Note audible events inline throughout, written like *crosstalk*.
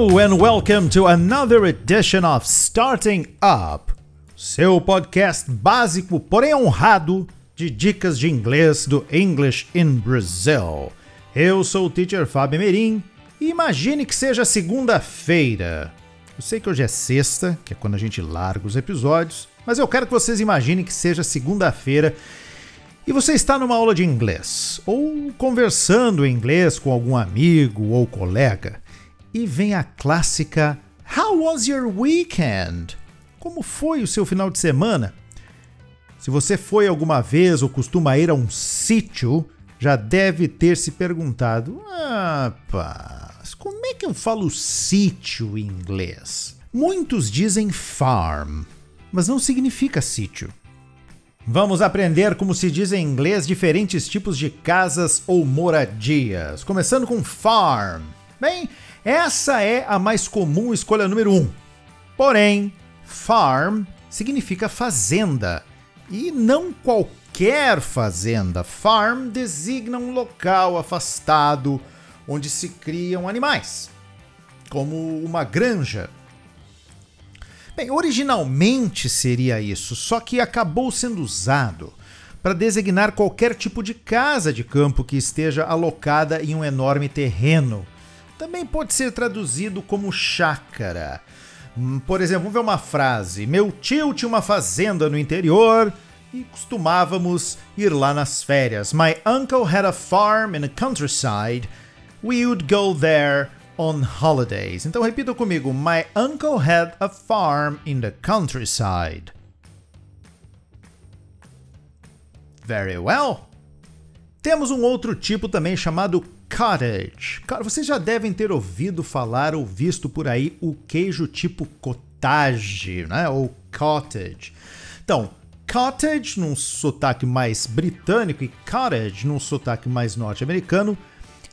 Hello and welcome to another edition of Starting Up, seu podcast básico, porém honrado, de dicas de inglês do English in Brazil. Eu sou o teacher Fábio Merim e imagine que seja segunda-feira. Eu sei que hoje é sexta, que é quando a gente larga os episódios, mas eu quero que vocês imaginem que seja segunda-feira e você está numa aula de inglês ou conversando em inglês com algum amigo ou colega e vem a clássica How was your weekend? Como foi o seu final de semana? Se você foi alguma vez ou costuma ir a um sítio, já deve ter se perguntado: Ah, paz, como é que eu falo sítio em inglês? Muitos dizem farm, mas não significa sítio. Vamos aprender como se diz em inglês diferentes tipos de casas ou moradias, começando com farm. Bem, essa é a mais comum escolha número 1. Um. Porém, farm significa fazenda e não qualquer fazenda. Farm designa um local afastado onde se criam animais, como uma granja. Bem, originalmente seria isso, só que acabou sendo usado para designar qualquer tipo de casa de campo que esteja alocada em um enorme terreno também pode ser traduzido como chácara. Hum, por exemplo, vamos ver uma frase: Meu tio tinha uma fazenda no interior e costumávamos ir lá nas férias. My uncle had a farm in the countryside. We would go there on holidays. Então repita comigo: My uncle had a farm in the countryside. Very well. Temos um outro tipo também chamado cottage. Cara, vocês já devem ter ouvido falar ou visto por aí o queijo tipo cottage, né? Ou cottage. Então, cottage num sotaque mais britânico e cottage num sotaque mais norte-americano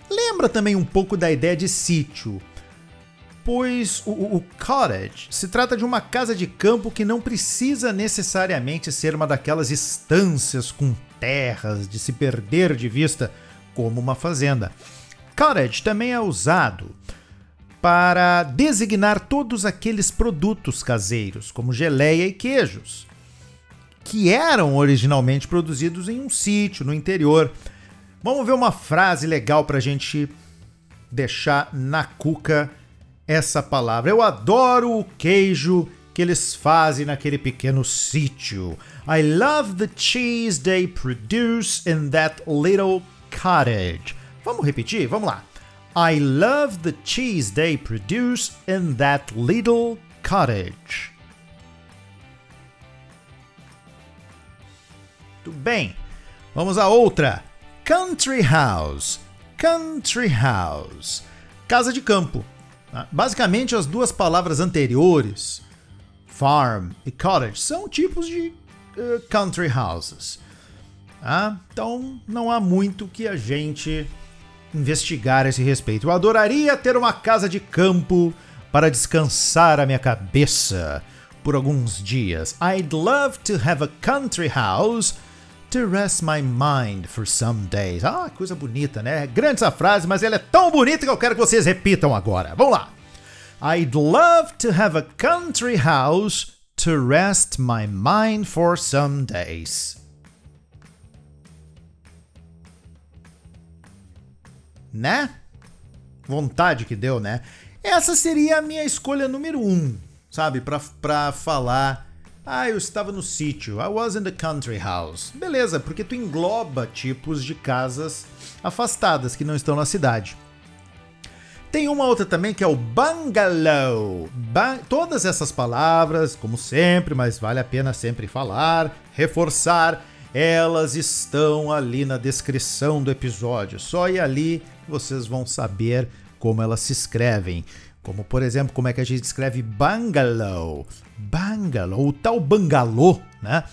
lembra também um pouco da ideia de sítio. Pois o, o, cottage se trata de uma casa de campo que não precisa necessariamente ser uma daquelas estâncias com terras de se perder de vista como uma fazenda. Cottage também é usado para designar todos aqueles produtos caseiros, como geleia e queijos, que eram originalmente produzidos em um sítio no interior. Vamos ver uma frase legal para a gente deixar na cuca essa palavra. Eu adoro o queijo que eles fazem naquele pequeno sítio. I love the cheese they produce in that little cottage. Vamos repetir? Vamos lá. I love the cheese they produce in that little cottage. Tudo bem. Vamos a outra. Country house. Country house. Casa de campo. Ah, basicamente, as duas palavras anteriores, farm e cottage, são tipos de uh, country houses. Ah, então não há muito que a gente investigar a esse respeito. Eu adoraria ter uma casa de campo para descansar a minha cabeça por alguns dias. I'd love to have a country house to rest my mind for some days. Ah, coisa bonita, né? Grande essa frase, mas ela é tão bonita que eu quero que vocês repitam agora. Vamos lá. I'd love to have a country house to rest my mind for some days. Né? Vontade que deu, né? Essa seria a minha escolha número um, sabe? Pra, pra falar. Ah, eu estava no sítio. I was in the country house. Beleza, porque tu engloba tipos de casas afastadas que não estão na cidade. Tem uma outra também que é o bungalow. Ba Todas essas palavras, como sempre, mas vale a pena sempre falar, reforçar, elas estão ali na descrição do episódio. Só ir ali vocês vão saber como elas se escrevem. Como, por exemplo, como é que a gente escreve bungalow. Bungalow, o tal bangalô, né?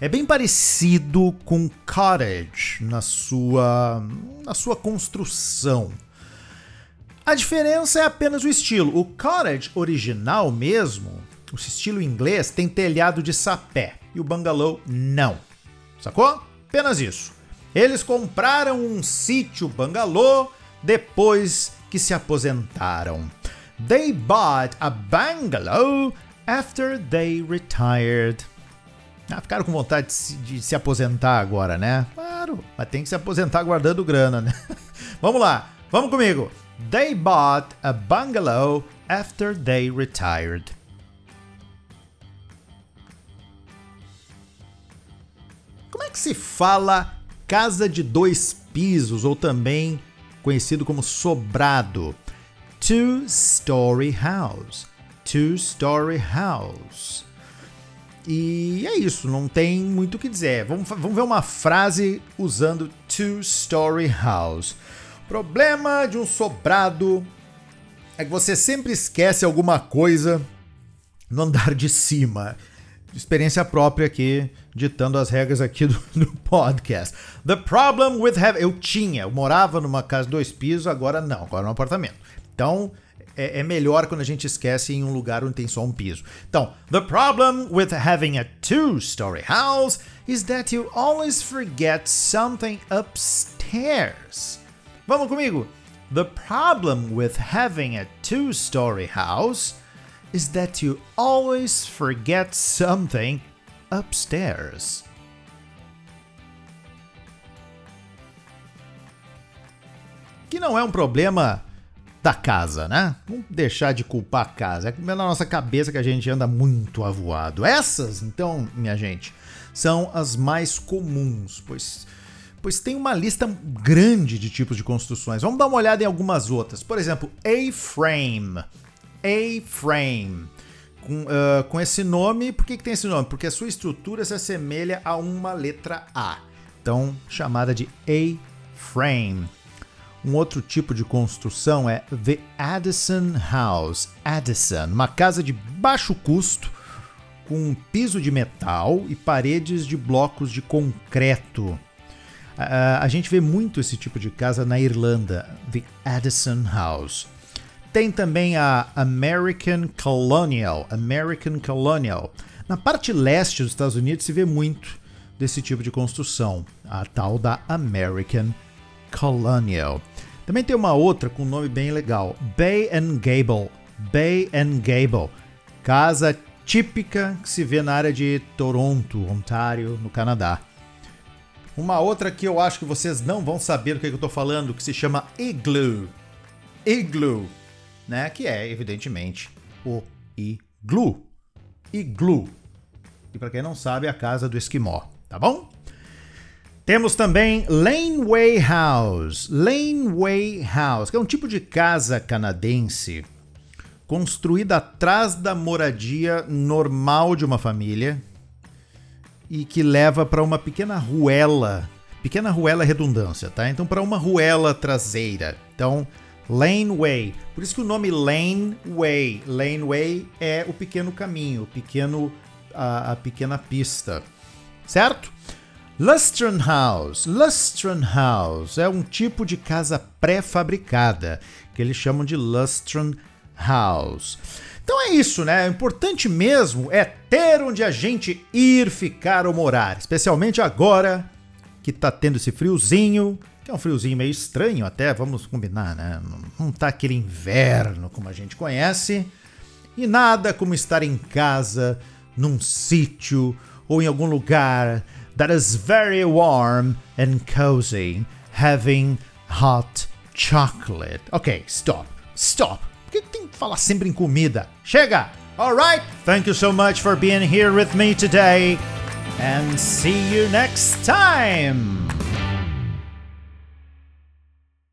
É bem parecido com cottage na sua, na sua construção. A diferença é apenas o estilo. O cottage original mesmo, o estilo inglês, tem telhado de sapé e o bungalow não. Sacou? Apenas isso. Eles compraram um sítio bangalô depois que se aposentaram. They bought a bungalow after they retired. Ah, ficaram com vontade de se, de se, aposentar agora, né? Claro, mas tem que se aposentar guardando grana, né? *laughs* vamos lá, vamos comigo. They bought a bungalow after they retired. Se fala casa de dois pisos ou também conhecido como sobrado? Two-story house. Two-story house. E é isso, não tem muito o que dizer. Vamos, vamos ver uma frase usando two-story house. O problema de um sobrado é que você sempre esquece alguma coisa no andar de cima. Experiência própria aqui, ditando as regras aqui do, *laughs* do podcast. The problem with having. Eu tinha, eu morava numa casa dois pisos, agora não, agora é um apartamento. Então, é, é, melhor quando a gente esquece em um lugar onde tem só um piso. Então, the problem with having a two-story house is that you always forget something upstairs. Vamos comigo? The problem with having a two-story house is that you always forget something upstairs. Que não é um problema da casa, né? Vamos deixar de culpar a casa. É na nossa cabeça que a gente anda muito avoado. Essas, então, minha gente, são as mais comuns, pois, pois tem uma lista grande de tipos de construções. Vamos dar uma olhada em algumas outras. Por exemplo, A-frame. A-frame. Com, uh, com esse nome, por que, que tem esse nome? Porque a sua estrutura se assemelha a uma letra A. Então, chamada de A-frame. Um outro tipo de construção é The Addison House. Addison, uma casa de baixo custo com um piso de metal e paredes de blocos de concreto. Uh, a gente vê muito esse tipo de casa na Irlanda, The Addison House. Tem também a American Colonial, American Colonial. Na parte leste dos Estados Unidos se vê muito desse tipo de construção, a tal da American Colonial. Também tem uma outra com um nome bem legal, Bay and Gable. Bay and Gable, casa típica que se vê na área de Toronto, Ontário, no Canadá. Uma outra que eu acho que vocês não vão saber do que eu estou falando, que se chama Igloo. Igloo, né? Que é, evidentemente, o igloo. Igloo. E para quem não sabe, é a casa do esquimó, tá bom? Temos também Laneway House. Laneway House, que é um tipo de casa canadense construída atrás da moradia normal de uma família e que leva para uma pequena ruela, pequena ruela redundância, tá? Então para uma ruela traseira. Então, laneway. Por isso que o nome laneway, laneway é o pequeno caminho, pequeno a, a pequena pista. Certo? Lustron House. É um tipo de casa pré-fabricada que eles chamam de Lustron House. Então é isso, né? O importante mesmo é ter onde a gente ir ficar ou morar, especialmente agora que tá tendo esse friozinho, que é um friozinho meio estranho até, vamos combinar, né? Não tá aquele inverno como a gente conhece, e nada como estar em casa, num sítio ou em algum lugar that is very warm and cozy, having hot chocolate. Ok, stop, stop. Por que tem que falar sempre em comida? Chega! Alright, thank you so much for being here with me today, and see you next time!